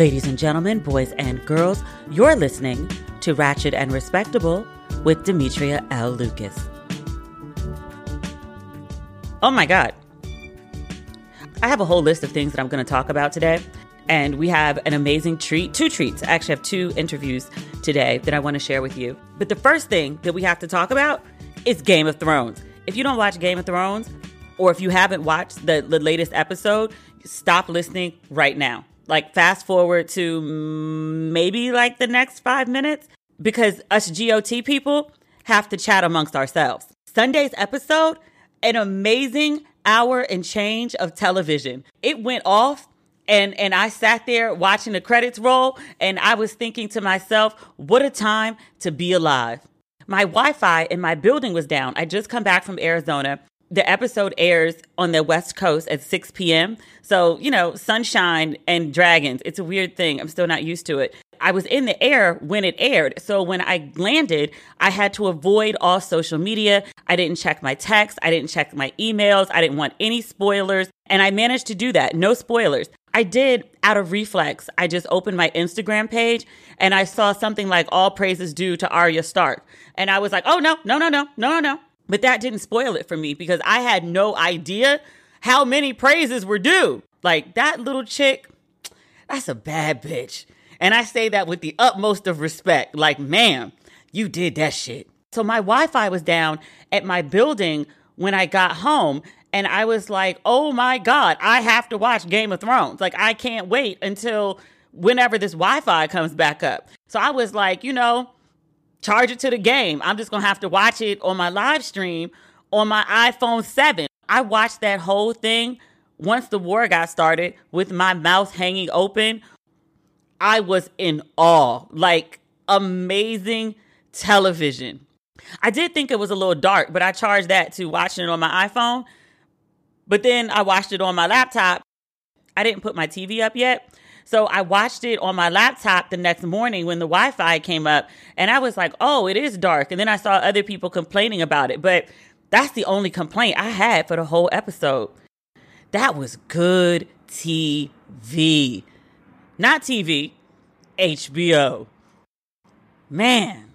Ladies and gentlemen, boys and girls, you're listening to Ratchet and Respectable with Demetria L. Lucas. Oh my God. I have a whole list of things that I'm going to talk about today. And we have an amazing treat, two treats. I actually have two interviews today that I want to share with you. But the first thing that we have to talk about is Game of Thrones. If you don't watch Game of Thrones, or if you haven't watched the, the latest episode, stop listening right now. Like, fast forward to maybe like the next five minutes because us GOT people have to chat amongst ourselves. Sunday's episode, an amazing hour and change of television. It went off and and I sat there watching the credits roll and I was thinking to myself, what a time to be alive. My Wi-Fi in my building was down. I just come back from Arizona. The episode airs on the West Coast at 6 p.m. So, you know, sunshine and dragons. It's a weird thing. I'm still not used to it. I was in the air when it aired. So when I landed, I had to avoid all social media. I didn't check my texts. I didn't check my emails. I didn't want any spoilers. And I managed to do that. No spoilers. I did out of reflex. I just opened my Instagram page and I saw something like all praises due to Arya Stark. And I was like, oh no, no, no, no, no, no, no. But that didn't spoil it for me because I had no idea how many praises were due. Like that little chick, that's a bad bitch. And I say that with the utmost of respect. Like, ma'am, you did that shit. So my Wi Fi was down at my building when I got home. And I was like, oh my God, I have to watch Game of Thrones. Like, I can't wait until whenever this Wi Fi comes back up. So I was like, you know, charge it to the game. I'm just going to have to watch it on my live stream on my iPhone 7. I watched that whole thing once the war got started with my mouth hanging open I was in awe. Like amazing television. I did think it was a little dark, but I charged that to watching it on my iPhone. But then I watched it on my laptop. I didn't put my TV up yet. So I watched it on my laptop the next morning when the Wi Fi came up, and I was like, oh, it is dark. And then I saw other people complaining about it. But that's the only complaint I had for the whole episode. That was good TV. Not TV, HBO. Man,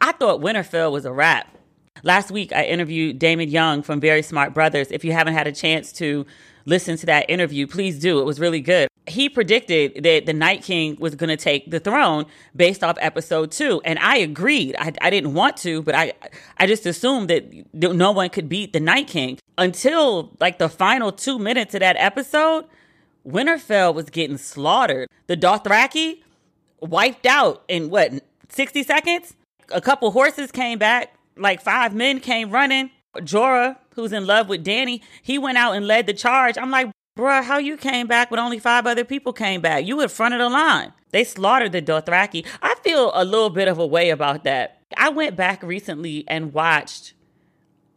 I thought Winterfell was a wrap. Last week, I interviewed Damon Young from Very Smart Brothas. If you haven't had a chance to listen to that interview, please do. It was really good. He predicted that the Night King was going to take the throne based off episode two. And I agreed. I, I didn't want to, but I, I just assumed that no one could beat the Night King until like the final two minutes of that episode. Winterfell was getting slaughtered. The Dothraki wiped out in what, 60 seconds? A couple horses came back, like five men came running. Jorah, who's in love with Dany, he went out and led the charge. I'm like, bruh, how you came back when only five other people came back? You in front of the line. They slaughtered the Dothraki. I feel a little bit of a way about that. I went back recently and watched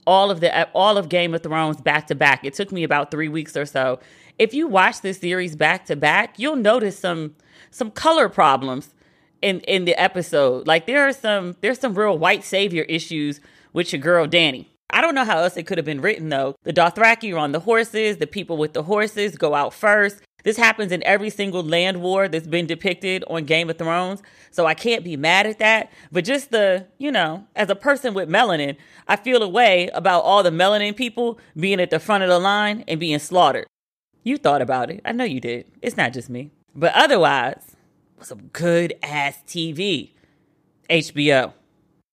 all of the all of Game of Thrones back to back. It took me about 3 weeks or so if you watch this series back to back, you'll notice some some color problems in in the episode. Like there are some there's some real white savior issues with your girl Dany. I don't know how else it could have been written though. The Dothraki are on the horses, the people with the horses go out first. This happens in every single land war that's been depicted on Game of Thrones. So I can't be mad at that. But just the, you know, as a person with melanin, I feel a way about all the melanin people being at the front of the line and being slaughtered. You thought about it. I know you did. It's not just me. But otherwise, some good ass TV. HBO.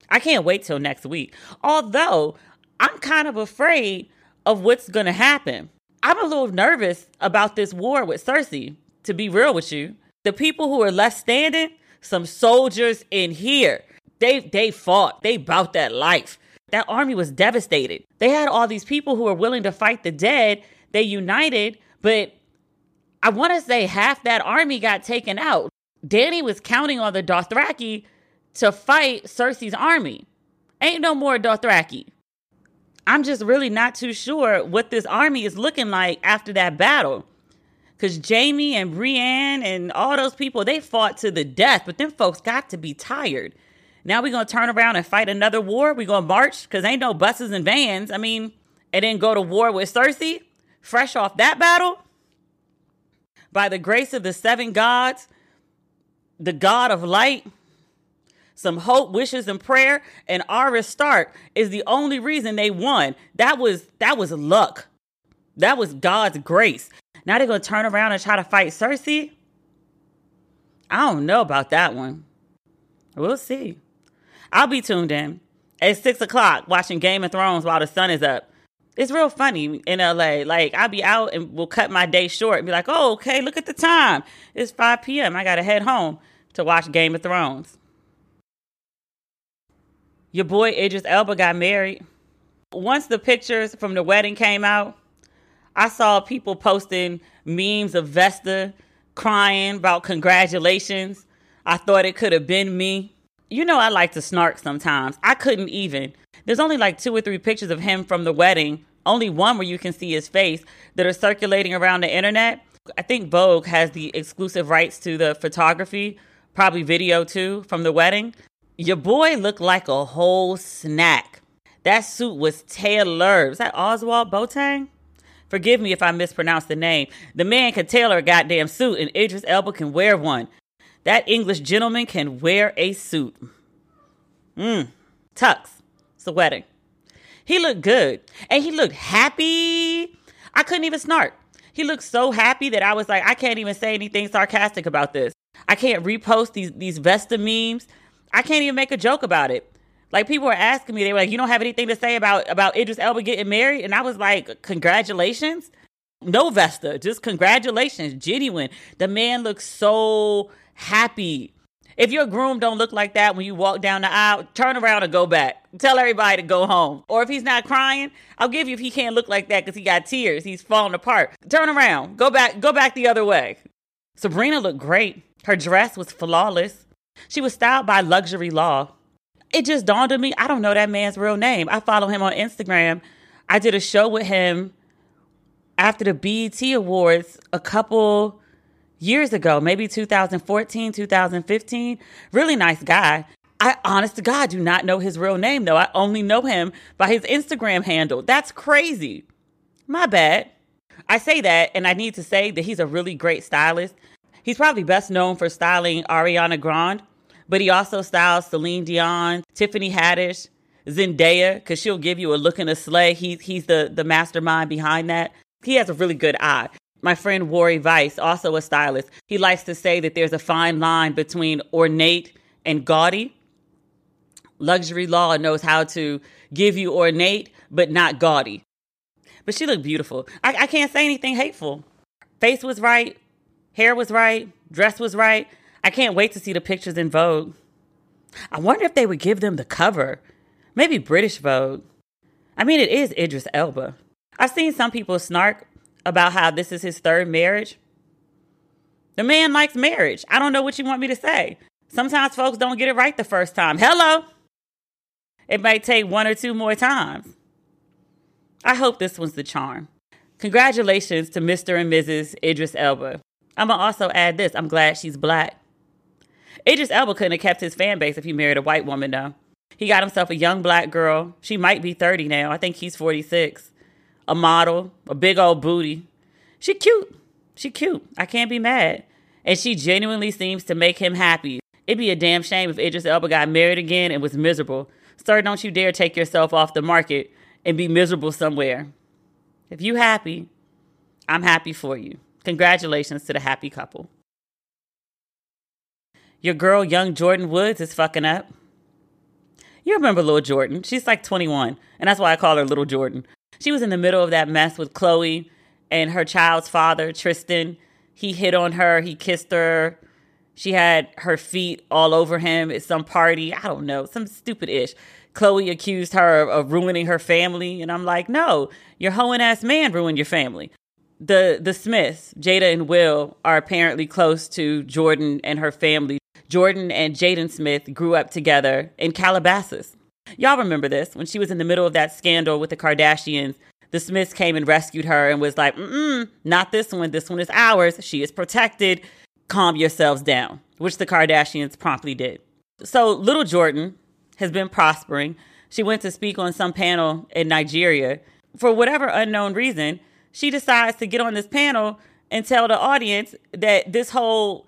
I can't wait till next week. Although I'm kind of afraid of what's going to happen. I'm a little nervous about this war with Cersei, to be real with you. The people who are left standing, some soldiers in here. They they fought. They bought that life. That army was devastated. They had all these people who were willing to fight the dead. They united but I want to say half that army got taken out. Dany was counting on the Dothraki to fight Cersei's army. Ain't no more Dothraki. I'm just really not too sure what this army is looking like after that battle. Because Jaime and Brienne and all those people, they fought to the death, but them folks got to be tired. Now we're going to turn around and fight another war? We're going to march? Because ain't no buses and vans. I mean, and then go to war with Cersei? fresh off that battle, by the grace of the seven gods, the God of light, some hope, wishes, and prayer, and Arya Stark is the only reason they won. That was that was luck. That was God's grace. Now they're gonna turn around and try to fight Cersei. I don't know about that one. We'll see. I'll be tuned in at six o'clock watching Game of Thrones while the sun is up. It's real funny in LA. Like I'll be out and we'll cut my day short and be like, "Oh, okay, look at the time. It's 5 p.m. I gotta head home to watch Game of Thrones." Your boy Idris Elba got married. Once the pictures from the wedding came out, I saw people posting memes of Vesta crying about congratulations. I thought it could have been me. You know, I like to snark sometimes. I couldn't even. There's only like two or three pictures of him from the wedding, only one where you can see his face, that are circulating around the internet. I think Vogue has the exclusive rights to the photography, probably video too, from the wedding. Your boy looked like a whole snack. That suit was tailored. Was that Ozwald Boateng? Forgive me if I mispronounce the name. The man can tailor a goddamn suit, and Idris Elba can wear one. That English gentleman can wear a suit. Mmm. Tux. Wedding. He looked good. And he looked happy. I couldn't even snark. He looked so happy that I was like, I can't even say anything sarcastic about this. I can't repost these these Vesta memes. I can't even make a joke about it. Like people were asking me, they were like, "You don't have anything to say about about Idris Elba getting married?" And I was like, "Congratulations." No Vesta, just congratulations, genuine. The man looks so happy. If your groom don't look like that when you walk down the aisle, turn around and go back. Tell everybody to go home. Or if he's not crying, I'll give you if he can't look like that because he got tears. He's falling apart. Turn around. Go back. Go back the other way. Sabrina looked great. Her dress was flawless. She was styled by Luxury Law it just dawned on me I don't know that man's real name. I follow him on Instagram. I did a show with him after the BET Awards a couple years ago, maybe 2014, 2015. Really nice guy. I honest to God do not know his real name though. I only know him by his Instagram handle. That's crazy. My bad. I say that and I need to say that he's a really great stylist. He's probably best known for styling Ariana Grande but he also styles Celine Dion, Tiffany Haddish, Zendaya, because she'll give you a look in a sleigh. He's he's the the mastermind behind that. He has a really good eye. My friend Wari Weiss, also a stylist, he likes to say that there's a fine line between ornate and gaudy. Luxury Law knows how to give you ornate, but not gaudy. But she looked beautiful. I, I can't say anything hateful. Face was right, hair was right, dress was right. I can't wait to see the pictures in Vogue. I wonder if they would give them the cover. Maybe British Vogue. I mean, it is Idris Elba. I've seen some people snark about how this is his third marriage. The man likes marriage. I don't know what you want me to say. Sometimes folks don't get it right the first time. Hello. It might take one or two more times. I hope this one's the charm. Congratulations to Mr. and Mrs. Idris Elba. I'm to also add this I'm glad she's black. Idris Elba couldn't have kept his fan base if he married a white woman, though. He got himself a young black girl. She might be 30 now. I think he's 46. A model, a big old booty. She cute. She cute. I can't be mad. And she genuinely seems to make him happy. It'd be a damn shame if Idris Elba got married again and was miserable. Sir, don't you dare take yourself off the market and be miserable somewhere. If you happy, I'm happy for you. Congratulations to the happy couple. Your girl, young Jordyn Woods, is fucking up. You remember Little Jordyn. She's like 21, and that's why I call her Little Jordyn. She was in the middle of that mess with Khloé and her child's father, Tristan. He hit on her, he kissed her. She had her feet all over him at some party. I don't know, some stupid ish. Khloé accused her of ruining her family, and I'm like, no, your hoeing ass man ruined your family the the Smiths, Jada and Will, are apparently close to Jordyn and her family. Jordyn and Jaden Smith grew up together in Calabasas. Y'all remember this when she was in the middle of that scandal with the Kardashians. The Smiths came and rescued her and was like, mm not this one. This one is ours. She is protected. Calm yourselves down, which the Kardashians promptly did. So little Jordyn has been prospering. She went to speak on some panel in Nigeria. For whatever unknown reason, she decides to get on this panel and tell the audience that this whole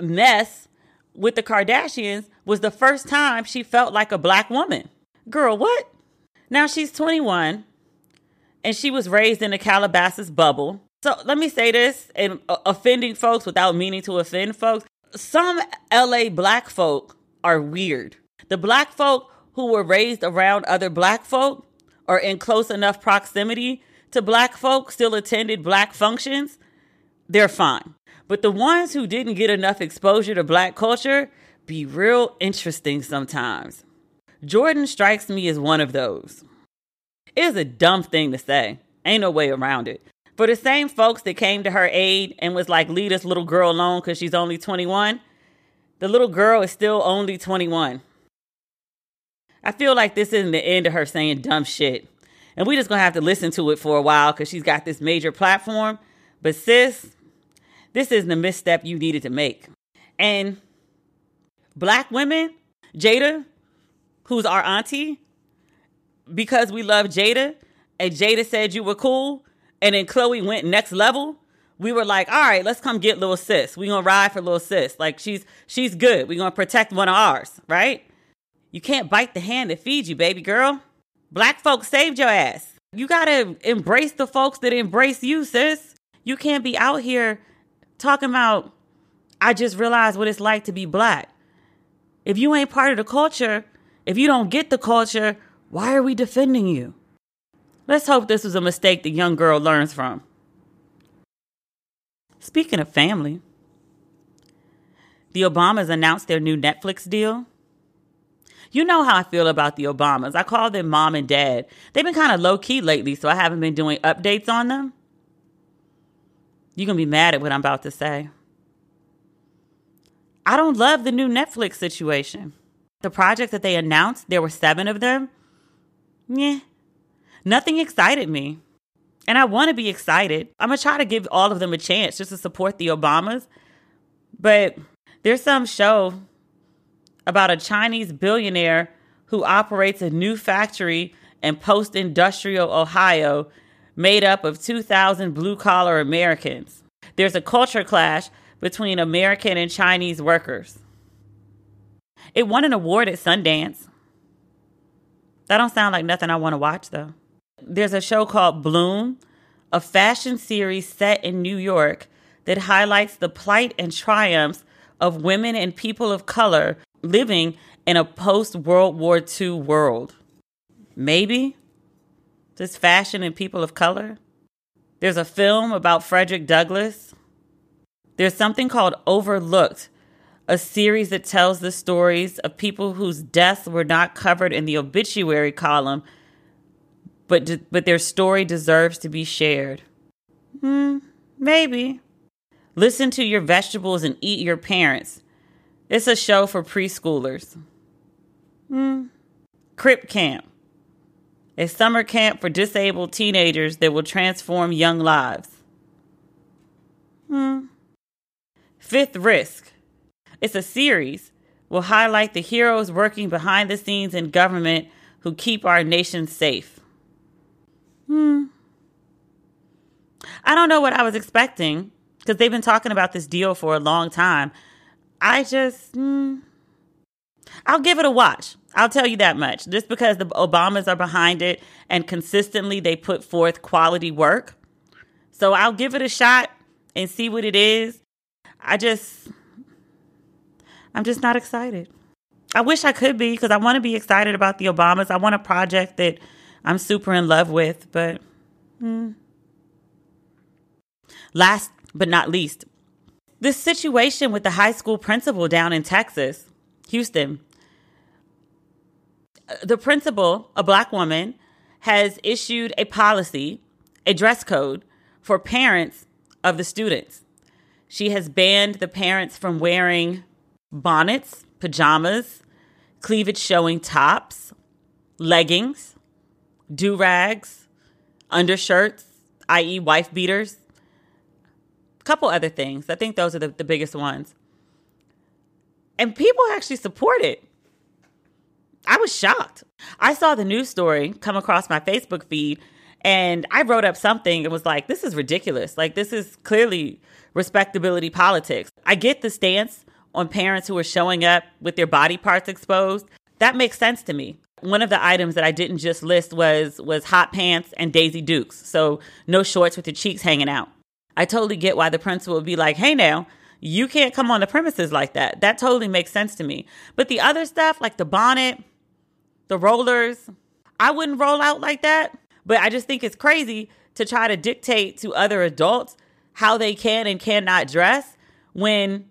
mess with the Kardashians was the first time she felt like a black woman. Girl, what? Now she's 21 and she was raised in a Calabasas bubble. So let me say this and uh, offending folks without meaning to offend folks. Some LA black folk are weird. The black folk who were raised around other black folk or in close enough proximity to black folks still attended black functions, they're fine. But the ones who didn't get enough exposure to black culture be real interesting sometimes. Jordyn strikes me as one of those. It is a dumb thing to say. Ain't no way around it. For the same folks that came to her aid and was like, leave this little girl alone because she's only 21, the little girl is still only 21. I feel like this isn't the end of her saying dumb shit. And we just gonna have to listen to it for a while because she's got this major platform. But sis, this isn't a misstep you needed to make. And black women, Jada, who's our auntie, because we love Jada, and Jada said you were cool, and then Khloé went next level. We were like, all right, let's come get little sis. We gonna ride for little sis. Like she's she's good. We gonna protect one of ours, right? You can't bite the hand that feeds you, baby girl. Black folks saved your ass. You gotta embrace the folks that embrace you, sis. You can't be out here talking about, I just realized what it's like to be black. If you ain't part of the culture, if you don't get the culture, why are we defending you? Let's hope this was a mistake the young girl learns from. Speaking of family, the Obamas announced their new Netflix deal. You know how I feel about the Obamas. I call them mom and dad. They've been kind of low key lately, so I haven't been doing updates on them. You're going to be mad at what I'm about to say. I don't love the new Netflix situation. The project that they announced, there were seven of them. Yeah, nothing excited me. And I want to be excited. I'm going to try to give all of them a chance just to support the Obamas. But there's some show about a Chinese billionaire who operates a new factory in post industrial Ohio made up of 2,000 blue collar Americans. There's a culture clash between American and Chinese workers. It won an award at Sundance. That don't sound like nothing I want to watch though. There's a show called Bloom, a fashion series set in New York that highlights the plight and triumphs of women and people of color living in a post World War II world. Maybe just fashion and people of color. There's a film about Frederick Douglass. There's something called Overlooked, a series that tells the stories of people whose deaths were not covered in the obituary column, but but their story deserves to be shared. Hmm, maybe. Listen to your vegetables and eat your parents. It's a show for preschoolers. Hmm. Crip Camp. A summer camp for disabled teenagers that will transform young lives. Hmm. Fifth Risk. It's a series. Will highlight the heroes working behind the scenes in government who keep our nation safe. Hmm. I don't know what I was expecting because they've been talking about this deal for a long time. I just, mm, I'll give it a watch. I'll tell you that much. Just because the Obamas are behind it and consistently they put forth quality work. So I'll give it a shot and see what it is. I just, I'm just not excited. I wish I could be because I want to be excited about the Obamas. I want a project that I'm super in love with, but mm. last but not least, this situation with the high school principal down in Texas, Houston. The principal, a black woman, has issued a policy, a dress code for parents of the students. She has banned the parents from wearing bonnets, pajamas, cleavage showing tops, leggings, do rags, undershirts, i.e., wife beaters, couple other things. I think those are the, the biggest ones. And people actually support it. I was shocked. I saw the news story come across my Facebook feed and I wrote up something and was like, this is ridiculous. Like, this is clearly respectability politics. I get the stance on parents who are showing up with their body parts exposed, that makes sense to me. One of the items that I didn't just list was was hot pants and Daisy Dukes. So no shorts with your cheeks hanging out. I totally get why the principal would be like, "Hey now, you can't come on the premises like that." That totally makes sense to me. But the other stuff like the bonnet, the rollers, I wouldn't roll out like that. But I just think it's crazy to try to dictate to other adults how they can and cannot dress when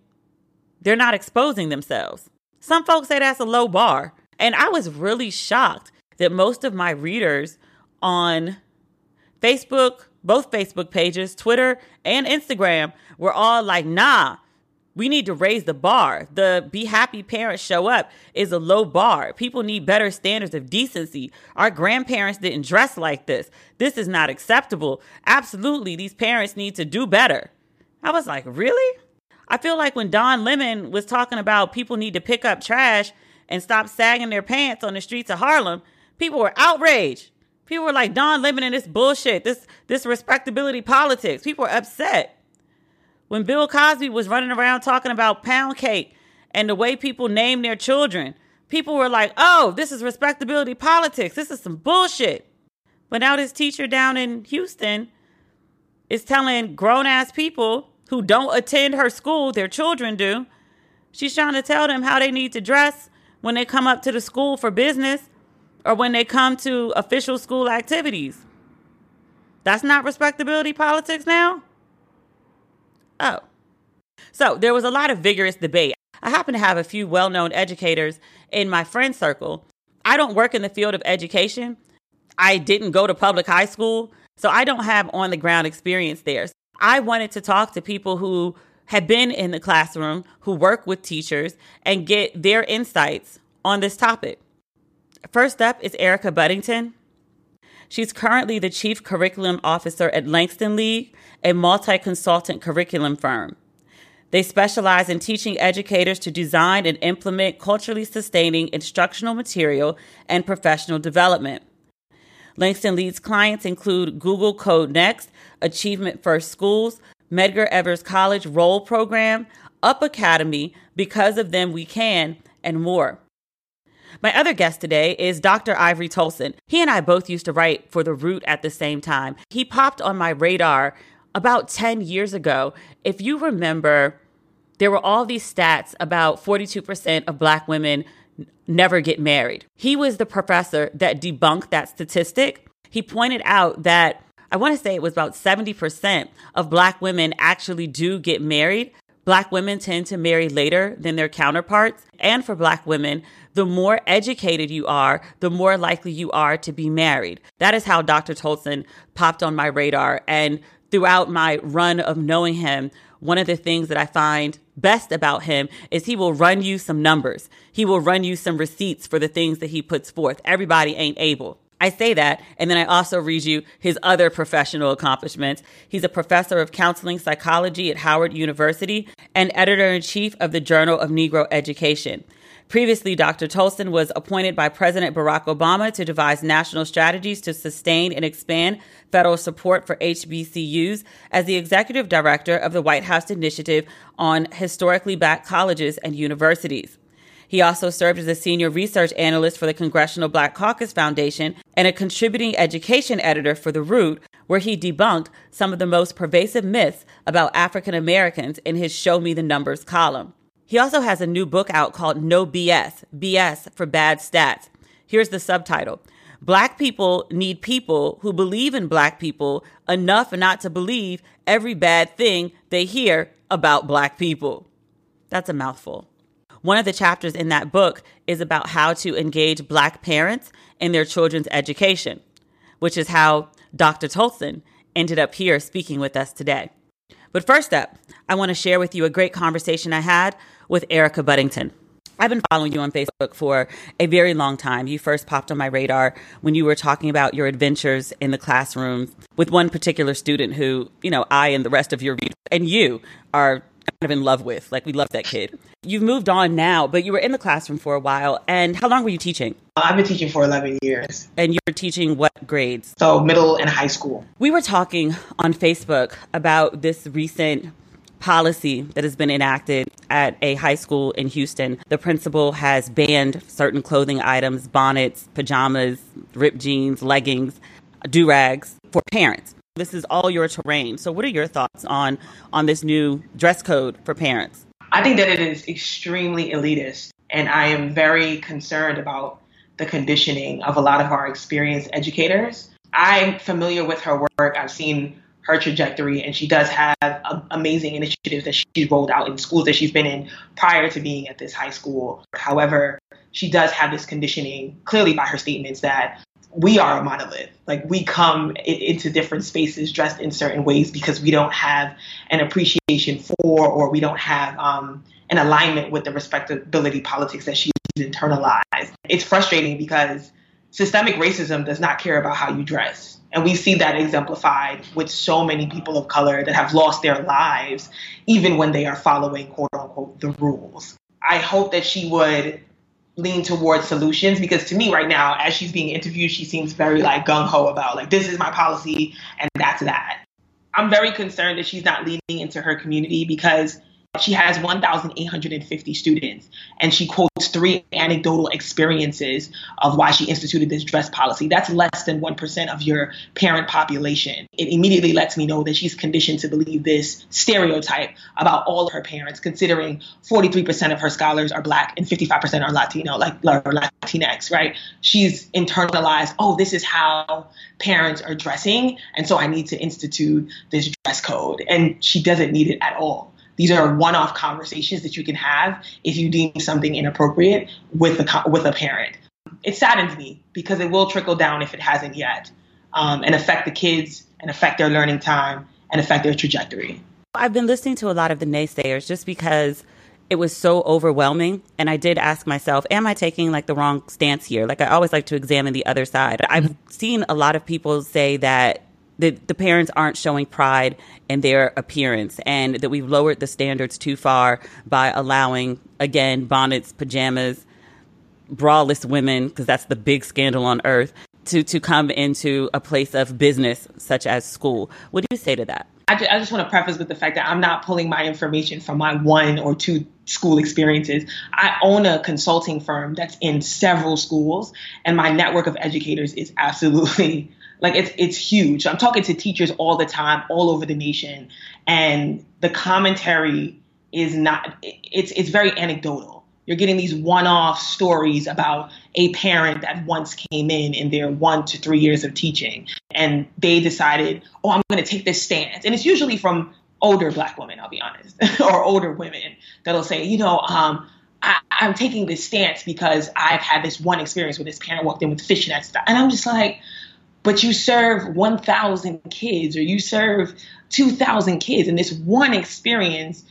they're not exposing themselves. Some folks say that's a low bar. And I was really shocked that most of my readers on Facebook, both Facebook pages, Twitter, and Instagram were all like, nah, we need to raise the bar. The be happy parents show up is a low bar. People need better standards of decency. Our grandparents didn't dress like this. This is not acceptable. Absolutely, these parents need to do better. I was like, really? I feel like when Don Lemon was talking about people need to pick up trash and stop sagging their pants on the streets of Harlem, people were outraged. People were like, Don Lemon and this bullshit, this this respectability politics. People were upset. When Bill Cosby was running around talking about pound cake and the way people name their children, people were like, oh, this is respectability politics. This is some bullshit. But now this teacher down in Houston is telling grown ass people who don't attend her school, their children do. She's trying to tell them how they need to dress when they come up to the school for business or when they come to official school activities. That's not respectability politics now? Oh. So there was a lot of vigorous debate. I happen to have a few well known educators in my friend circle. I don't work in the field of education. I didn't go to public high school, so I don't have on the ground experience there. I wanted to talk to people who have been in the classroom, who work with teachers, and get their insights on this topic. First up is Erica Buddington. She's currently the Chief Curriculum Officer at Langston League, a multi consultant curriculum firm. They specialize in teaching educators to design and implement culturally sustaining instructional material and professional development. Langston League's clients include Google Code Next, Achievement First Schools, Medgar Evers College Roll Program, Up Academy, Because of Them We Can, and more. My other guest today is Dr. Ivory Toldson. He and I both used to write for The Root at the same time. He popped on my radar about 10 years ago. If you remember, there were all these stats about 42% of Black women never get married. He was the professor that debunked that statistic. He pointed out that I want to say it was about 70% of Black women actually do get married. Black women tend to marry later than their counterparts. And for Black women, the more educated you are, the more likely you are to be married. That is how Dr. Toldson popped on my radar. And throughout my run of knowing him, one of the things that I find best about him is he will run you some numbers. He will run you some receipts for the things that he puts forth. Everybody ain't able. I say that, and then I also read you his other professional accomplishments. He's a professor of counseling psychology at Howard University and editor in chief of the Journal of Negro Education. Previously, Dr. Toldson was appointed by President Barack Obama to devise national strategies to sustain and expand federal support for HBCUs as the executive director of the White House Initiative on Historically Black Colleges and Universities. He also served as a senior research analyst for the Congressional Black Caucus Foundation and a contributing education editor for The Root, where he debunked some of the most pervasive myths about African Americans in his Show Me the Numbers column. He also has a new book out called No BS, BS for Bad Stats. Here's the subtitle Black people need people who believe in black people enough not to believe every bad thing they hear about black people. That's a mouthful. One of the chapters in that book is about how to engage black parents in their children's education, which is how Dr. Toldson ended up here speaking with us today. But first up, I want to share with you a great conversation I had with Erica Buddington. I've been following you on Facebook for a very long time. You first popped on my radar when you were talking about your adventures in the classroom with one particular student who, you know, I and the rest of your and you are kind of in love with. Like we love that kid. You've moved on now, but you were in the classroom for a while. And how long were you teaching? I've been teaching for 11 years. And you're teaching what grades? So middle and high school. We were talking on Facebook about this recent policy that has been enacted at a high school in Houston. The principal has banned certain clothing items, bonnets, pajamas, ripped jeans, leggings, do rags for parents. This is all your terrain. So, what are your thoughts on on this new dress code for parents? I think that it is extremely elitist, and I am very concerned about the conditioning of a lot of our experienced educators. I'm familiar with her work. I've seen her trajectory, and she does have amazing initiatives that she's rolled out in schools that she's been in prior to being at this high school. However, she does have this conditioning, clearly by her statements, that we are a monolith. Like we come into different spaces dressed in certain ways because we don't have an appreciation for, or we don't have um, an alignment with the respectability politics that she's internalized. It's frustrating because systemic racism does not care about how you dress. And we see that exemplified with so many people of color that have lost their lives, even when they are following quote unquote the rules. I hope that she would lean towards solutions because to me right now, as she's being interviewed, she seems very like gung ho about like this is my policy and that's that. I'm very concerned that she's not leaning into her community because she has 1,850 students, and she quotes three anecdotal experiences of why she instituted this dress policy. That's less than 1% of your parent population. It immediately lets me know that she's conditioned to believe this stereotype about all of her parents, considering 43% of her scholars are Black and 55% are Latino, like or Latinx, right? She's internalized, oh, this is how parents are dressing, and so I need to institute this dress code. And she doesn't need it at all. These are one-off conversations that you can have if you deem something inappropriate with a with a parent. It saddens me because it will trickle down if it hasn't yet, um, and affect the kids and affect their learning time and affect their trajectory. I've been listening to a lot of the naysayers just because it was so overwhelming. And I did ask myself, am I taking like the wrong stance here? Like I always like to examine the other side. I've seen a lot of people say that the, the parents aren't showing pride in their appearance and that we've lowered the standards too far by allowing, again, bonnets, pajamas, braless women, because that's the big scandal on earth, to, to come into a place of business such as school. What do you say to that? I, I just want to preface with the fact that I'm not pulling my information from my one or two school experiences. I own a consulting firm that's in several schools, and my network of educators is absolutely like it's it's huge. I'm talking to teachers all the time, all over the nation, and the commentary is not. It's it's very anecdotal. You're getting these one-off stories about a parent that once came in in their one to three years of teaching, and they decided, oh, I'm going to take this stance, and it's usually from older black women, I'll be honest, or older women that'll say, you know, um, I, am taking this stance because I've had this one experience where this parent walked in with fishnets, and I'm just like, but you serve 1,000 kids or you serve 2,000 kids, and this one experience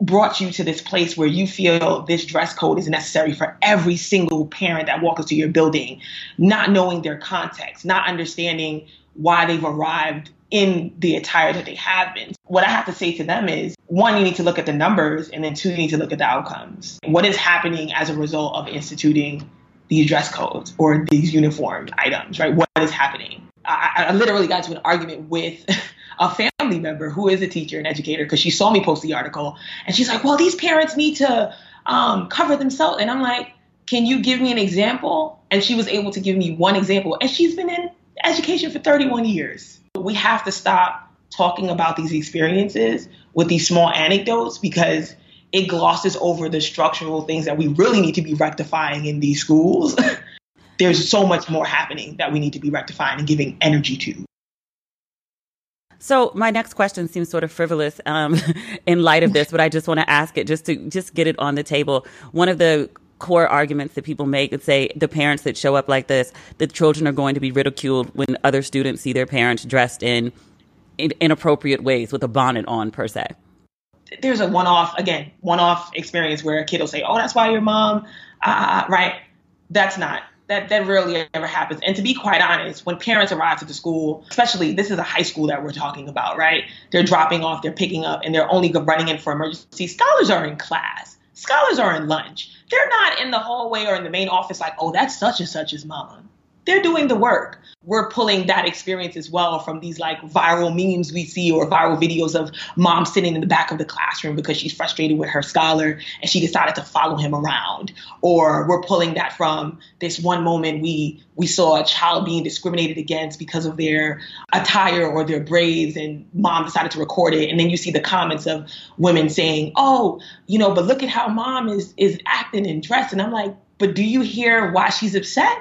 brought you to this place where you feel this dress code is necessary for every single parent that walks into your building, not knowing their context, not understanding why they've arrived in the attire that they have been. What I have to say to them is one, you need to look at the numbers, and then two, you need to look at the outcomes. What is happening as a result of instituting these dress codes or these uniformed items, right? What is happening? I, I literally got into an argument with a family member who is a teacher and educator because she saw me post the article and she's like, well, these parents need to um, cover themselves. And I'm like, can you give me an example? And she was able to give me one example. And she's been in education for 31 years. We have to stop talking about these experiences with these small anecdotes because it glosses over the structural things that we really need to be rectifying in these schools. There's so much more happening that we need to be rectifying and giving energy to. So my next question seems sort of frivolous um, in light of this, but I just want to ask it just to just get it on the table. One of the core arguments that people make and say the parents that show up like this, the children are going to be ridiculed when other students see their parents dressed in, in inappropriate ways with a bonnet on per se there's a one-off again one-off experience where a kid will say oh that's why your mom uh, right? That's not that that rarely ever happens. And to be quite honest when parents arrive to the school especially this is a high school that we're talking about right? They're dropping off they're picking up and they're only running in for emergency. Scholars are in class. Scholars are in lunch. They're not in the hallway or in the main office like oh that's such and such such's mama they're doing the work. We're pulling that experience as well from these like viral memes we see or viral videos of mom sitting in the back of the classroom because she's frustrated with her scholar and she decided to follow him around. Or we're pulling that from this one moment we we saw a child being discriminated against because of their attire or their braids and mom decided to record it and then you see the comments of women saying, "Oh, you know, but look at how mom is is acting and dressed." And I'm like, "But do you hear why she's upset?"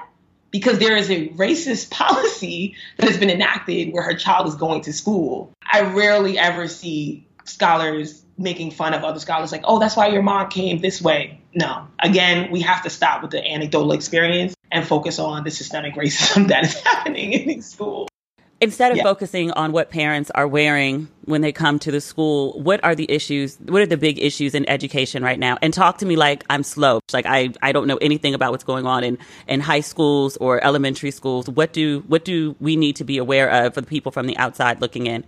Because there is a racist policy that has been enacted where her child is going to school. I rarely ever see scholars making fun of other scholars like, oh, that's why your mom came this way. No. Again, we have to stop with the anecdotal experience and focus on the systemic racism that is happening in these schools. Instead of yeah. focusing on what parents are wearing when they come to the school, what are the issues? What are the big issues in education right now? And talk to me like I'm slow. Like I, I don't know anything about what's going on in, in high schools or elementary schools. What do what do we need to be aware of for the people from the outside looking in?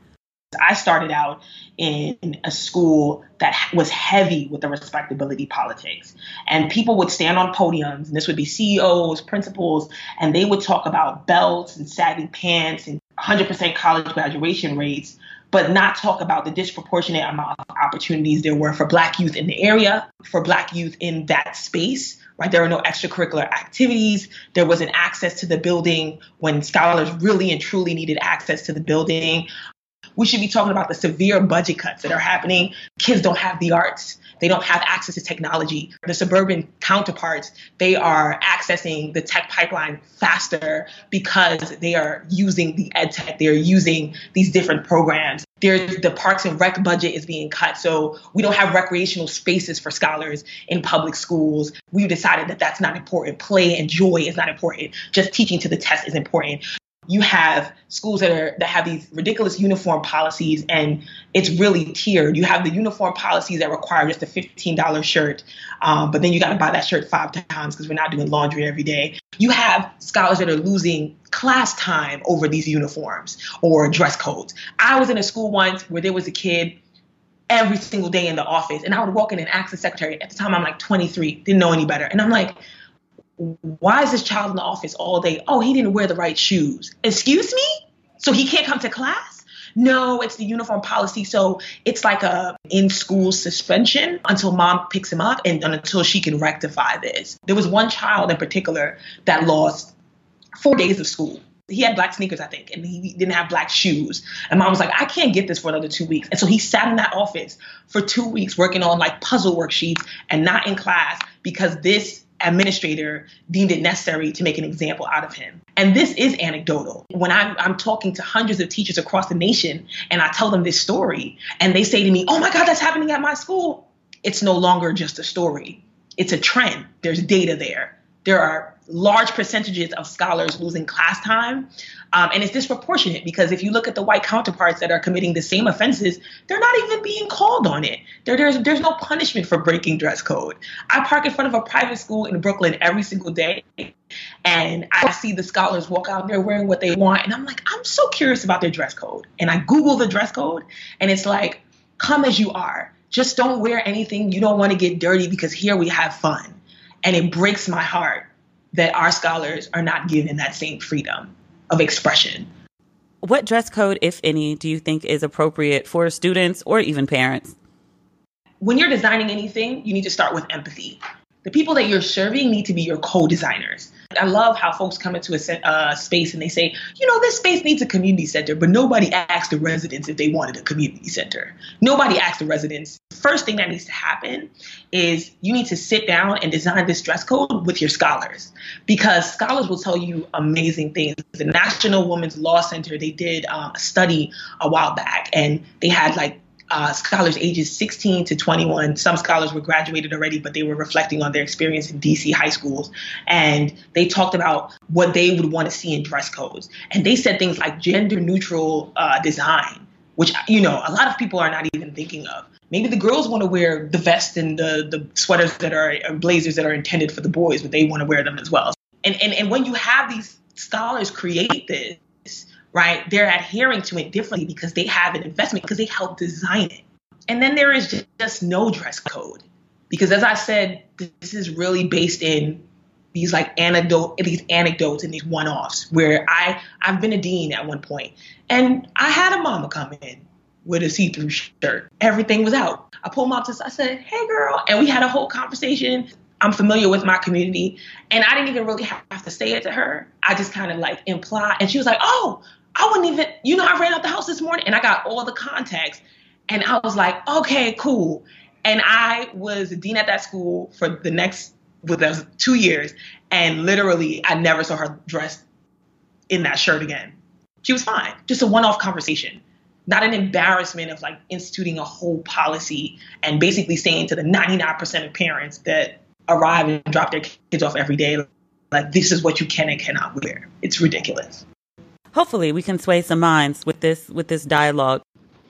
I started out in a school that was heavy with the respectability politics. And people would stand on podiums, and this would be CEOs, principals, and they would talk about belts and saggy pants and 100% college graduation rates, but not talk about the disproportionate amount of opportunities there were for Black youth in the area, for Black youth in that space. Right, there were no extracurricular activities. There wasn't access to the building when scholars really and truly needed access to the building. We should be talking about the severe budget cuts that are happening. Kids don't have the arts. They don't have access to technology. The suburban counterparts, they are accessing the tech pipeline faster because they are using the ed tech. They're using these different programs. There's the parks and rec budget is being cut. So we don't have recreational spaces for scholars in public schools. We've decided that that's not important. Play and joy is not important. Just teaching to the test is important you have schools that are that have these ridiculous uniform policies and it's really tiered. You have the uniform policies that require just a $15 shirt um, but then you got to buy that shirt five times because we're not doing laundry every day. You have scholars that are losing class time over these uniforms or dress codes. I was in a school once where there was a kid every single day in the office and i would walk in and ask the secretary. At the time i'm like 23 didn't know any better. And i'm like why is this child in the office all day? Oh, he didn't wear the right shoes. Excuse me? So he can't come to class? No, it's the uniform policy. So it's like a in-school suspension until mom picks him up and until she can rectify this. There was one child in particular that lost four days of school he had black sneakers, I think, and he didn't have black shoes. And mom was like, I can't get this for another two weeks. And so he sat in that office for two weeks working on like puzzle worksheets and not in class because this administrator deemed it necessary to make an example out of him. And this is anecdotal. When I'm, I'm, talking to hundreds of teachers across the nation and I tell them this story, and they say to me, Oh my God, that's happening at my school, it's no longer just a story. It's a trend. There's data there. There are large percentages of scholars losing class time. Um, and it's disproportionate because if you look at the white counterparts that are committing the same offenses, they're not even being called on it. There, there's, there's no punishment for breaking dress code. I park in front of a private school in Brooklyn every single day, and I see the scholars walk out there wearing what they want. And I'm like, I'm so curious about their dress code. And I Google the dress code, and it's like, come as you are. Just don't wear anything you don't want to get dirty because here we have fun. And it breaks my heart that our scholars are not given that same freedom of expression. What dress code, if any, do you think is appropriate for students or even parents? When you're designing anything, you need to start with empathy. The people that you're serving need to be your co designers. I love how folks come into a uh, space and they say, you know, this space needs a community center, but nobody asked the residents if they wanted a community center. Nobody asked the residents. First thing that needs to happen is you need to sit down and design this dress code with your scholars because scholars will tell you amazing things. The National Women's Law Center, they did um, a study a while back and they had like uh, scholars ages 16 to 21. Some scholars were graduated already, but they were reflecting on their experience in DC high schools. And they talked about what they would want to see in dress codes. And they said things like gender neutral uh, design, which, you know, a lot of people are not even thinking of. Maybe the girls want to wear the vest and the, the sweaters that are blazers that are intended for the boys, but they want to wear them as well. And, and, and when you have these scholars create this, right? They're adhering to it differently because they have an investment because they helped design it. And then there is just no dress code because, as I said, this is really based in these like anecdote these anecdotes and these one-offs where I I've been a dean at one point and I had a mama come in with a see-through shirt. Everything was out. I pulled up to I said, "Hey girl," and we had a whole conversation. I'm familiar with my community, and I didn't even really have to say it to her. I just kind of like imply, and she was like, "Oh, I wouldn't even, you know, I ran out the house this morning, and I got all the contacts. and I was like, okay, cool." And I was dean at that school for the next with us two years, and literally, I never saw her dressed in that shirt again. She was fine, just a one-off conversation not an embarrassment of like instituting a whole policy and basically saying to the 99% of parents that arrive and drop their kids off every day, like, this is what you can and cannot wear. It's ridiculous. Hopefully, we can sway some minds with this with this dialogue.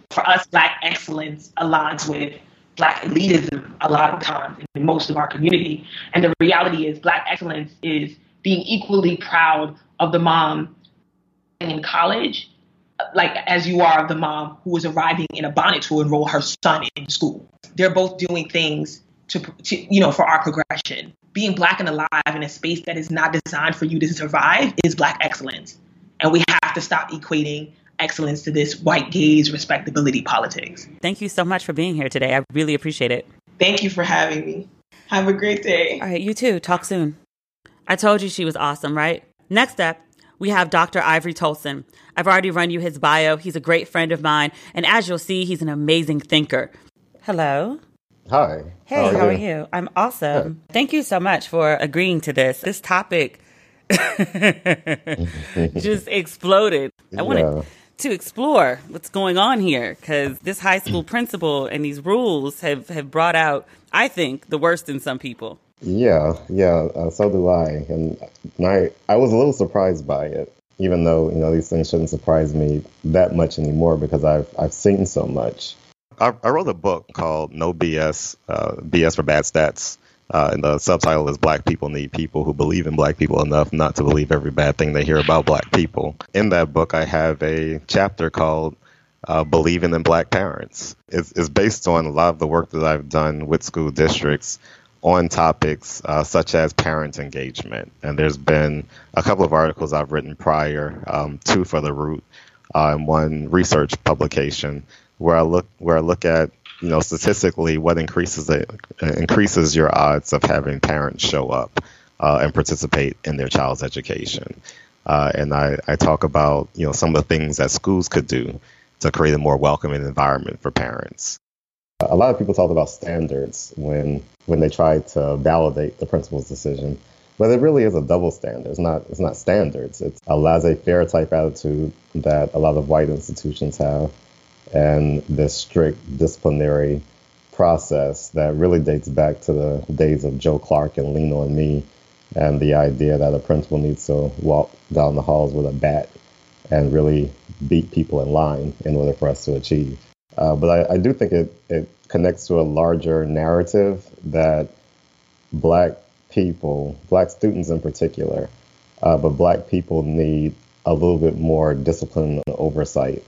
For us, Black excellence aligns with Black elitism a lot of times in most of our community. And the reality is, Black excellence is being equally proud of the mom in college like as you are of the mom who is arriving in a bonnet to enroll her son in school. They're both doing things to, to, you know for our progression. Being black and alive in a space that is not designed for you to survive is black excellence, and we have to stop equating excellence to this white gaze respectability politics. Thank you so much for being here today. I really appreciate it. Thank you for having me. Have a great day. All right, you too. Talk soon. I told you she was awesome, right? Next up, we have Dr. Ivory Toldson. I've already run you his bio. He's a great friend of mine. And as you'll see, he's an amazing thinker. Hello. Hi. Hey, how are, how are you? I'm awesome. Thank you so much for agreeing to this. This topic just exploded. I wanted yeah. to explore what's going on here because this high school principal and these rules have, have brought out, I think, the worst in some people. Yeah, yeah, uh, so do I. And I, I was a little surprised by it, even though, you know, these things shouldn't surprise me that much anymore because I've, I've seen so much. I, I wrote a book called No BS, uh, BS for Bad Stats. Uh, and the subtitle is Black People Need People Who Believe in Black People Enough Not to Believe Every Bad Thing They Hear About Black People. In that book, I have a chapter called uh, Believing in Black Parents. It's, it's based on a lot of the work that I've done with school districts on topics uh, such as parent engagement. And there's been a couple of articles I've written prior, um, two for the Root, uh, and one research publication where I look where I look at you know statistically what increases it, increases your odds of having parents show up uh, and participate in their child's education. Uh, and I, I talk about you know some of the things that schools could do to create a more welcoming environment for parents. A lot of people talk about standards when when they try to validate the principal's decision, but it really is a double standard. It's not it's not standards. It's a laissez-faire type attitude that a lot of white institutions have, and this strict disciplinary process that really dates back to the days of Joe Clark and Lean on Me, and the idea that a principal needs to walk down the halls with a bat and really beat people in line in order for us to achieve. Uh, but I, I, do think it, it connects to a larger narrative that black people, black students in particular, uh, but black people need a little bit more discipline and oversight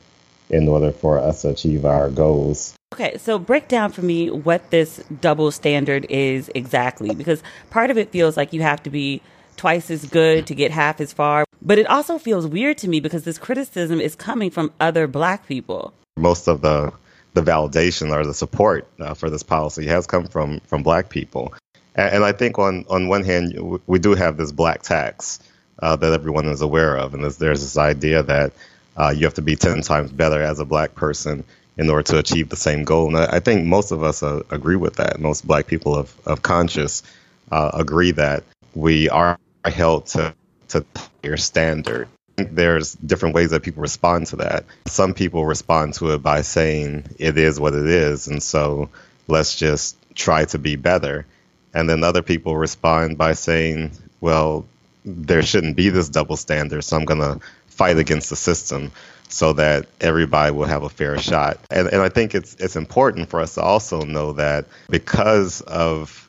in order for us to achieve our goals. Okay, so break down for me what this double standard is exactly, because part of it feels like you have to be twice as good to get half as far. But it also feels weird to me because this criticism is coming from other black people most of the the validation or the support uh, for this policy has come from from black people. And, and, I think on on one hand we do have this black tax uh, that everyone is aware of, and there's, there's this idea that uh, you have to be ten times better as a black person in order to achieve the same goal. And I, I think most of us uh, agree with that. Most black people of, of conscience uh, agree that we are held to to higher standard there's different ways that people respond to that. Some people respond to it by saying it is what it is, and so let's just try to be better. And then other people respond by saying, well, there shouldn't be this double standard, so I'm going to fight against the system so that everybody will have a fair shot. And, and I think it's it's important for us to also know that because of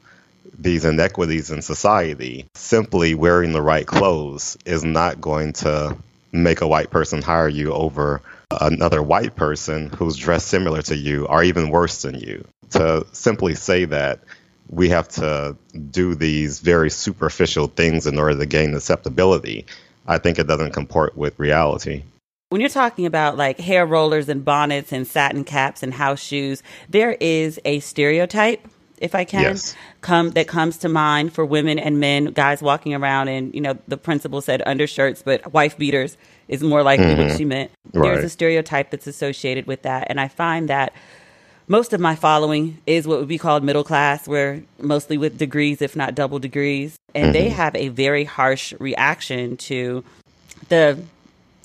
these inequities in society, simply wearing the right clothes is not going to make a white person hire you over another white person who's dressed similar to you or even worse than you. To simply say that we have to do these very superficial things in order to gain acceptability, I think it doesn't comport with reality. When you're talking about like hair rollers and bonnets and satin caps and house shoes, there is a stereotype, if I can, Yes. come that comes to mind for women and men, guys walking around and you know the principal said undershirts, but wife beaters is more likely what mm-hmm. she meant. There's Right. a stereotype that's associated with that, and I find that most of my following is what would be called middle class, where mostly with degrees, if not double degrees, and they have a very harsh reaction to the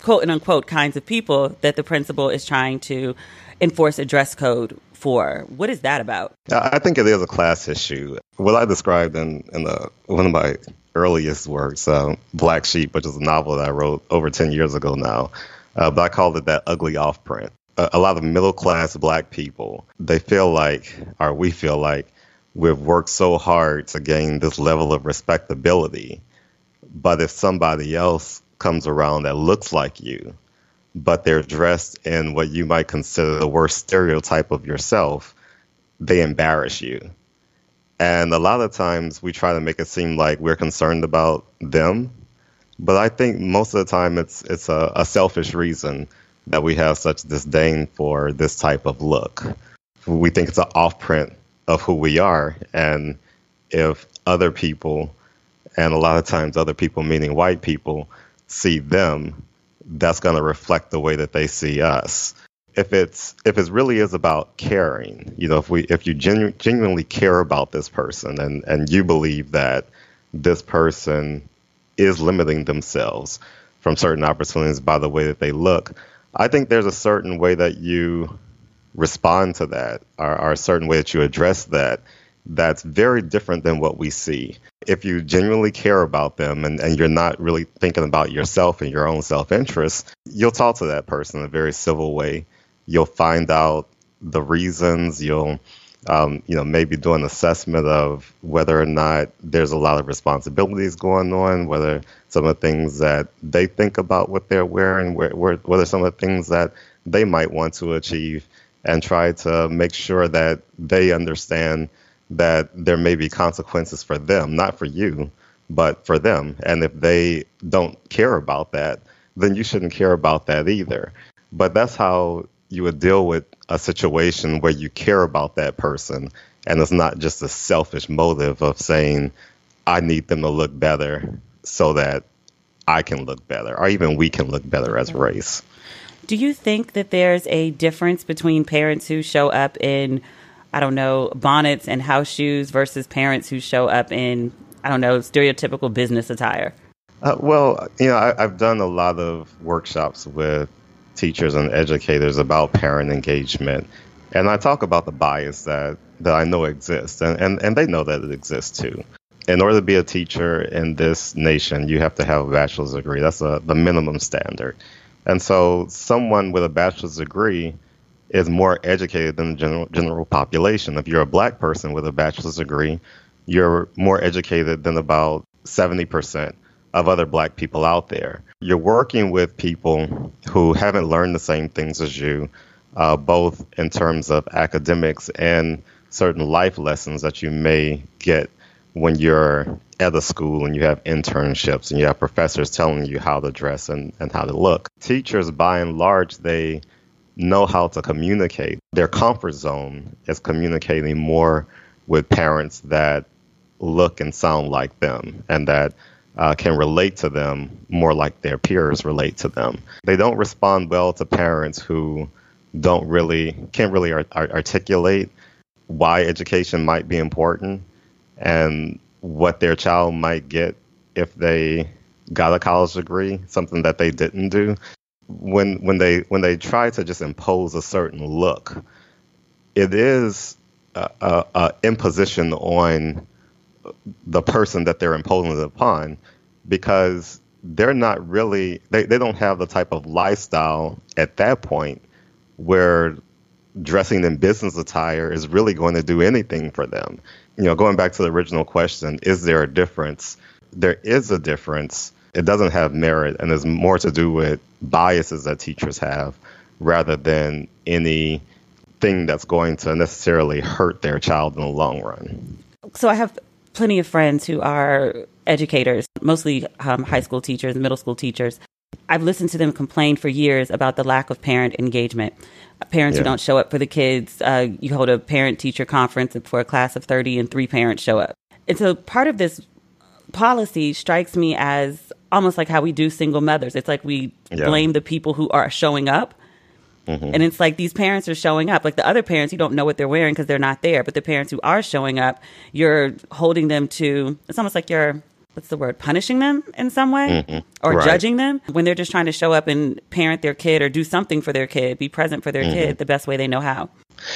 quote and unquote kinds of people that the principal is trying to enforce a dress code for. What is that about? I I think it is a class issue. What I described in, in the, one of my earliest works, uh, Black Sheep, which is a novel that I wrote over 10 years ago now, uh, but I called it that ugly off print. A, lot of middle class black people, they feel like, or we feel like, we've worked so hard to gain this level of respectability. But if somebody else comes around that looks like you, but they're dressed in what you might consider the worst stereotype of yourself, they embarrass you. And a lot of times we try to make it seem like we're concerned about them, but I think most of the time it's it's a, a selfish reason that we have such disdain for this type of look. We think it's an off print of who we are, and if other people, and a lot of times other people meaning white people, see them, that's going to reflect the way that they see us if it's if it really is about caring, you know, if we if you genu- genuinely care about this person and and you believe that this person is limiting themselves from certain opportunities by the way that they look, I think there's a certain way that you respond to that or, or a certain way that you address that that's very different than what we see. If you genuinely care about them and, and you're not really thinking about yourself and your own self interest, you'll talk to that person in a very civil way. You'll find out the reasons. You'll, um, you know, maybe do an assessment of whether or not there's a lot of responsibilities going on, whether some of the things that they think about what they're wearing, where, where, whether some of the things that they might want to achieve, and try to make sure that they understand that there may be consequences for them, not for you, but for them. And if they don't care about that, then you shouldn't care about that either. But that's how you would deal with a situation where you care about that person and it's not just a selfish motive of saying, I need them to look better so that I can look better, or even we can look better as a race. Do you think that there's a difference between parents who show up in, I don't know, bonnets and house shoes versus parents who show up in, I don't know, stereotypical business attire? Uh, well, you know, I, I've done a lot of workshops with teachers and educators about parent engagement, and I talk about the bias that, that I know exists, and, and, and they know that it exists too. In order to be a teacher in this nation, you have to have a bachelor's degree. That's a, the minimum standard. And so, someone with a bachelor's degree is more educated than the general, general population. If you're a black person with a bachelor's degree, you're more educated than about 70% of other black people out there. You're working with people who haven't learned the same things as you, uh, both in terms of academics and certain life lessons that you may get when you're at a school and you have internships and you have professors telling you how to dress and, and how to look. Teachers, by and large, they know how to communicate. Their comfort zone is communicating more with parents that look and sound like them and that uh, can relate to them more like their peers relate to them. They don't respond well to parents who don't really, can't really art- art- articulate why education might be important and what their child might get if they got a college degree, something that they didn't do. When when they when they try to just impose a certain look, it is a, a, a imposition on the person that they're imposing it upon because they're not really they, they don't have the type of lifestyle at that point where dressing in business attire is really going to do anything for them. You know, going back to the original question, is there a difference? There is a difference. It doesn't have merit and it's more to do with biases that teachers have rather than any thing that's going to necessarily hurt their child in the long run. So I have plenty of friends who are educators, mostly um, high school teachers, middle school teachers. I've listened to them complain for years about the lack of parent engagement. Parents yeah. who don't show up for the kids. Uh, you hold a parent teacher conference for a class of 30 and three parents show up. And so part of this policy strikes me as almost like how we do single mothers. It's like we yeah. blame the people who are showing up. Mm-hmm. And it's like these parents are showing up. Like the other parents, you don't know what they're wearing because they're not there. But the parents who are showing up, you're holding them to, it's almost like you're what's the word punishing them in some way mm-hmm. or right. judging them when they're just trying to show up and parent their kid or do something for their kid be present for their mm-hmm. kid the best way they know how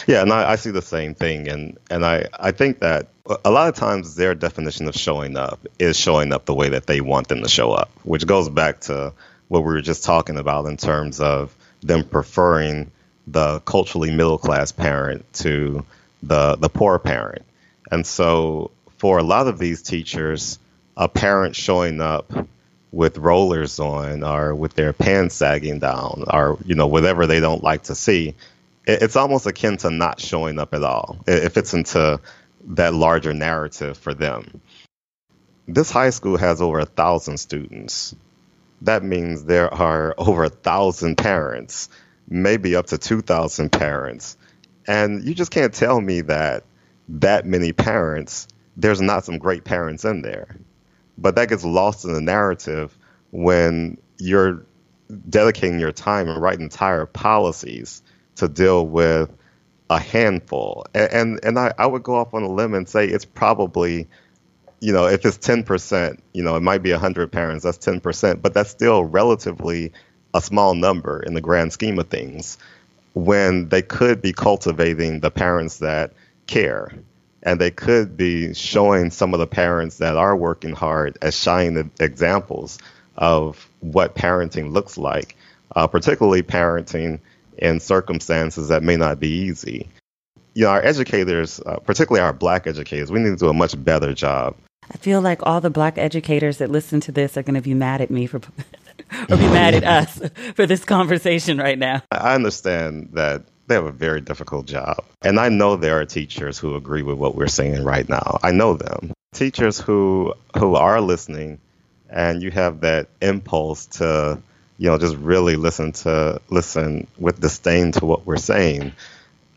yeah and I, I, see the same thing and and I, I think that a lot of times their definition of showing up is showing up the way that they want them to show up which goes back to what we were just talking about in terms of them preferring the culturally middle class parent to the the poor parent. And so for a lot of these teachers a parent showing up with rollers on or with their pants sagging down or you know whatever they don't like to see it's almost akin to not showing up at all it fits into that larger narrative for them. This high school has over a thousand students that means there are over a thousand parents maybe up to 2000 parents and you just can't tell me that that many parents there's not some great parents in there but that gets lost in the narrative when you're dedicating your time and writing entire policies to deal with a handful. And and, and I, I would go off on a limb and say it's probably, you know, if it's ten percent, you know, it might be hundred parents, that's ten percent, but that's still relatively a small number in the grand scheme of things when they could be cultivating the parents that care and they could be showing some of the parents that are working hard as shining examples of what parenting looks like, uh, particularly parenting in circumstances that may not be easy. You know, our educators, uh, particularly our black educators, we need to do a much better job. I feel like all the black educators that listen to this are going to be mad at me for, or be mad at us for this conversation right now. I understand that they have a very difficult job. And I know there are teachers who agree with what we're saying right now. I know them. Teachers who who are listening and you have that impulse to, you know, just really listen to listen with disdain to what we're saying.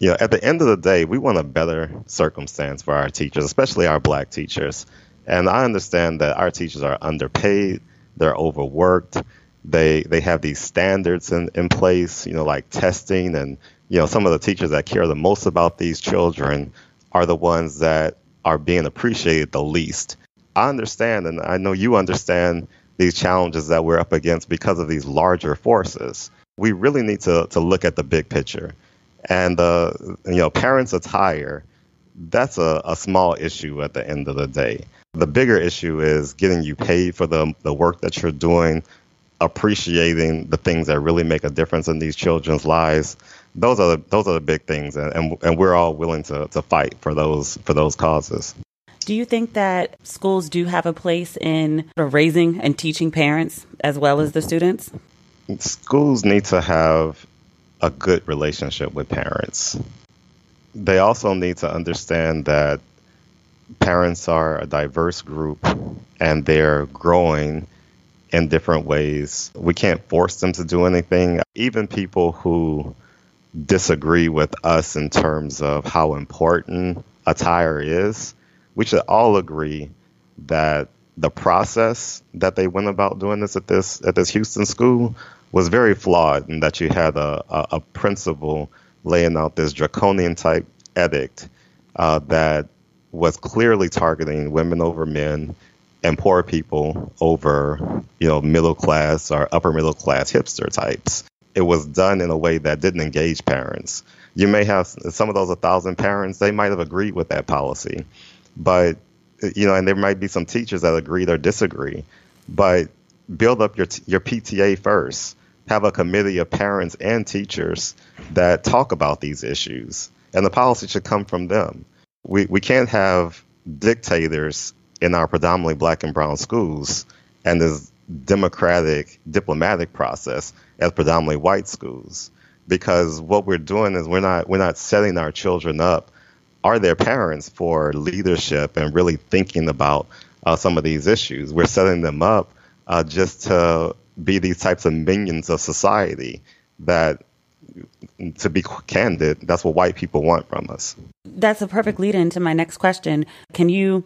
You know, at the end of the day, we want a better circumstance for our teachers, especially our black teachers. And I understand that our teachers are underpaid, they're overworked, they they have these standards in, in place, you know, like testing and you know, some of the teachers that care the most about these children are the ones that are being appreciated the least. I understand, and I know you understand these challenges that we're up against because of these larger forces. We really need to, to look at the big picture. And, uh, you know, parents' attire, that's a, a small issue at the end of the day. The bigger issue is getting you paid for the, the work that you're doing, appreciating the things that really make a difference in these children's lives those are the, those are the big things, and, and, and we're all willing to, to fight for those for those causes. Do you think that schools do have a place in raising and teaching parents as well as the students? Schools need to have a good relationship with parents. They also need to understand that parents are a diverse group and they're growing in different ways. We can't force them to do anything. Even people who disagree with us in terms of how important attire is, we should all agree that the process that they went about doing this at this at this Houston school was very flawed, and that you had a, a, a principal laying out this draconian type edict uh, that was clearly targeting women over men and poor people over you know middle class or upper middle class hipster types it was done in a way that didn't engage parents. You may have some of those a thousand parents, they might have agreed with that policy. But, you know, and there might be some teachers that agreed or disagree. But build up your, your PTA first. Have a committee of parents and teachers that talk about these issues. And the policy should come from them. We, we can't have dictators in our predominantly black and brown schools and this democratic diplomatic process as predominantly white schools because what we're doing is we're not we're not setting our children up are their parents for leadership and really thinking about uh, some of these issues. We're setting them up uh, just to be these types of minions of society that to be candid, that's what white people want from us. That's a perfect lead into my next question. Can you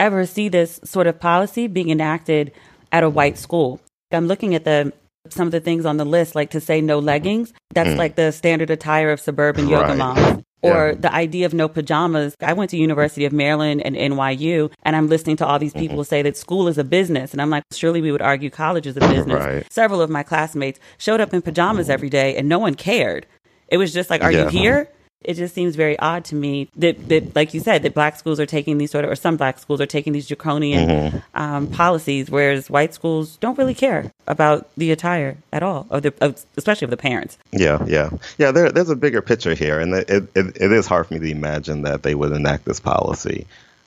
ever see this sort of policy being enacted at a white school? I'm looking at the some of the things on the list, like to say no leggings. That's mm. like the standard attire of suburban yoga right. moms. Or yeah. the idea of no pajamas. I went to University of Maryland and NYU, and I'm listening to all these mm-hmm. people mm-hmm. say that school is a business, and I'm like, surely we would argue college is a business. Right. Several of my classmates showed up in pajamas every day, and no one cared. It was just like, are yeah. you here? It just seems very odd to me that, that, like you said, that black schools are taking these sort of, or some black schools are taking these draconian mm-hmm. um, policies, whereas white schools don't really care about the attire at all, of the, of, especially of the parents. Yeah, yeah, yeah. There, there's a bigger picture here, and it, it, it is hard for me to imagine that they would enact this policy,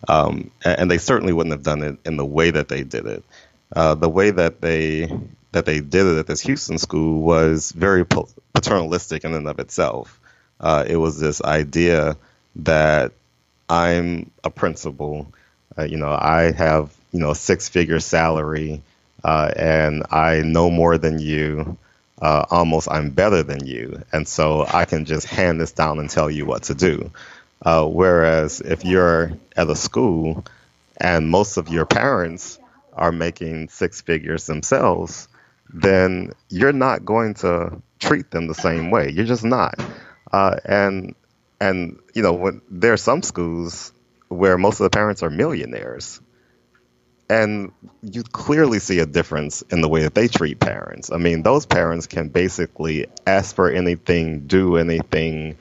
um, and they certainly wouldn't have done it in the way that they did it. Uh, the way that they that they did it at this Houston school was very paternalistic in and of itself uh, it was this idea that I'm a principal. Uh, you know, I have you know a six figure salary, uh, and I know more than you. Uh, almost, I'm better than you, and so I can just hand this down and tell you what to do. Uh, whereas if you're at a school and most of your parents are making six figures themselves, then you're not going to treat them the same way. You're just not. Uh, and and you know when, there are some schools where most of the parents are millionaires, and you clearly see a difference in the way that they treat parents. I mean, those parents can basically ask for anything, do anything,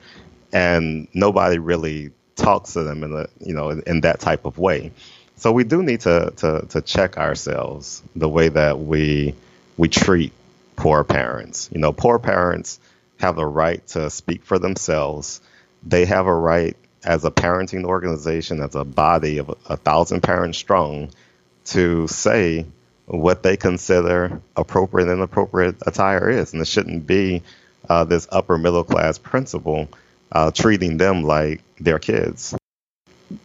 and nobody really talks to them in a you know in, in that type of way. So we do need to, to to check ourselves the way that we we treat poor parents. You know, poor parents have a right to speak for themselves. They have a right as a parenting organization, as a body of a thousand parents strong, to say what they consider appropriate and inappropriate attire is. And it shouldn't be uh, this upper middle class principle uh, treating them like their kids.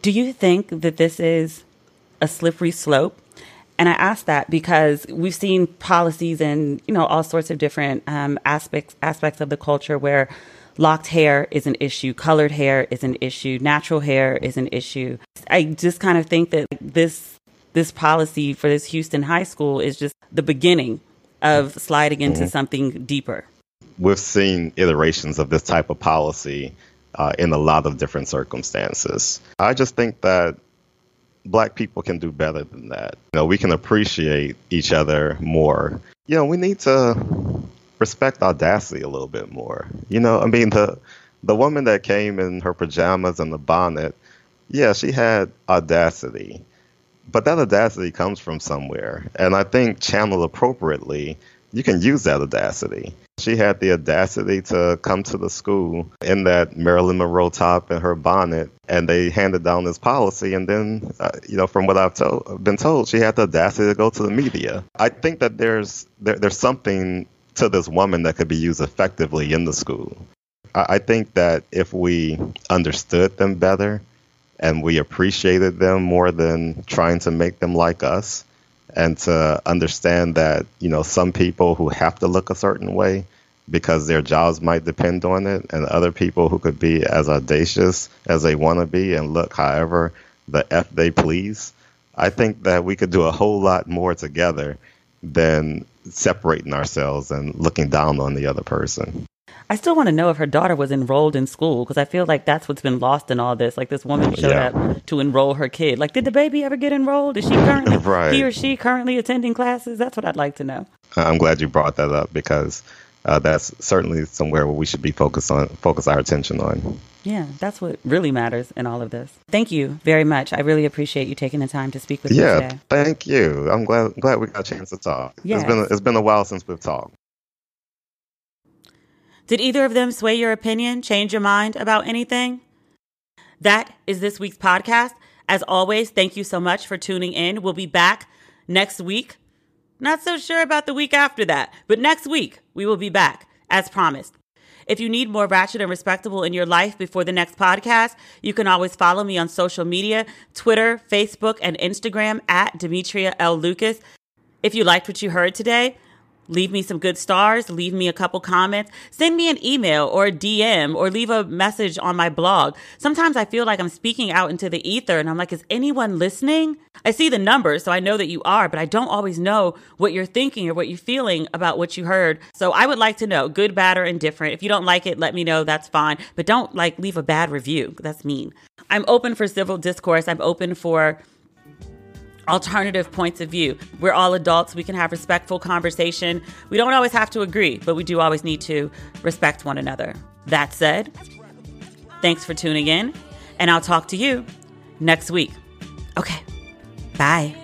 Do you think that this is a slippery slope? And I ask that because we've seen policies and you know all sorts of different um, aspects aspects of the culture where locked hair is an issue, colored hair is an issue, natural hair is an issue. I just kind of think that this this policy for this Houston high school is just the beginning of sliding into mm-hmm. something deeper. We've seen iterations of this type of policy uh, in a lot of different circumstances. I just think that black people can do better than that. You know, we can appreciate each other more. You know, we need to respect audacity a little bit more. You know, I mean the the woman that came in her pajamas and the bonnet, yeah, she had audacity. But that audacity comes from somewhere. And I think channeled appropriately, you can use that audacity. She had the audacity to come to the school in that Marilyn Monroe top and her bonnet, and they handed down this policy. And then, uh, you know, from what I've told, been told, she had the audacity to go to the media. I think that there's there, there's something to this woman that could be used effectively in the school. I, I think that if we understood them better and we appreciated them more than trying to make them like us, and to understand that you know some people who have to look a certain way because their jobs might depend on it, and other people who could be as audacious as they want to be and look however the f they please. I think that we could do a whole lot more together than separating ourselves and looking down on the other person. I still want to know if her daughter was enrolled in school because I feel like that's what's been lost in all this. Like this woman showed yeah. up to enroll her kid. Like, did the baby ever get enrolled? Is she currently right. he or she currently attending classes? That's what I'd like to know. I'm glad you brought that up because uh, that's certainly somewhere where we should be focused on focus our attention on. Yeah, that's what really matters in all of this. Thank you very much. I really appreciate you taking the time to speak with yeah, me today. thank you. I'm glad glad we got a chance to talk. Yes. It's been it's been a while since we've talked. Did either of them sway your opinion, change your mind about anything? That is this week's podcast. As always, thank you so much for tuning in. We'll be back next week. Not so sure about the week after that, but next week we will be back, as promised. If you need more ratchet and respectable in your life before the next podcast, you can always follow me on social media Twitter, Facebook, and Instagram at Demetria L. Lucas. If you liked what you heard today, leave me some good stars, leave me a couple comments, send me an email or a DM or leave a message on my blog. Sometimes I feel like I'm speaking out into the ether and I'm like, is anyone listening? I see the numbers, so I know that you are, but I don't always know what you're thinking or what you're feeling about what you heard. So I would like to know, good, bad, or indifferent. If you don't like it, let me know. That's fine. But don't like leave a bad review. That's mean. I'm open for civil discourse. I'm open for alternative points of view. We're all adults. We can have respectful conversation. We don't always have to agree, but we do always need to respect one another. That said, thanks for tuning in, and I'll talk to you next week. Okay, bye.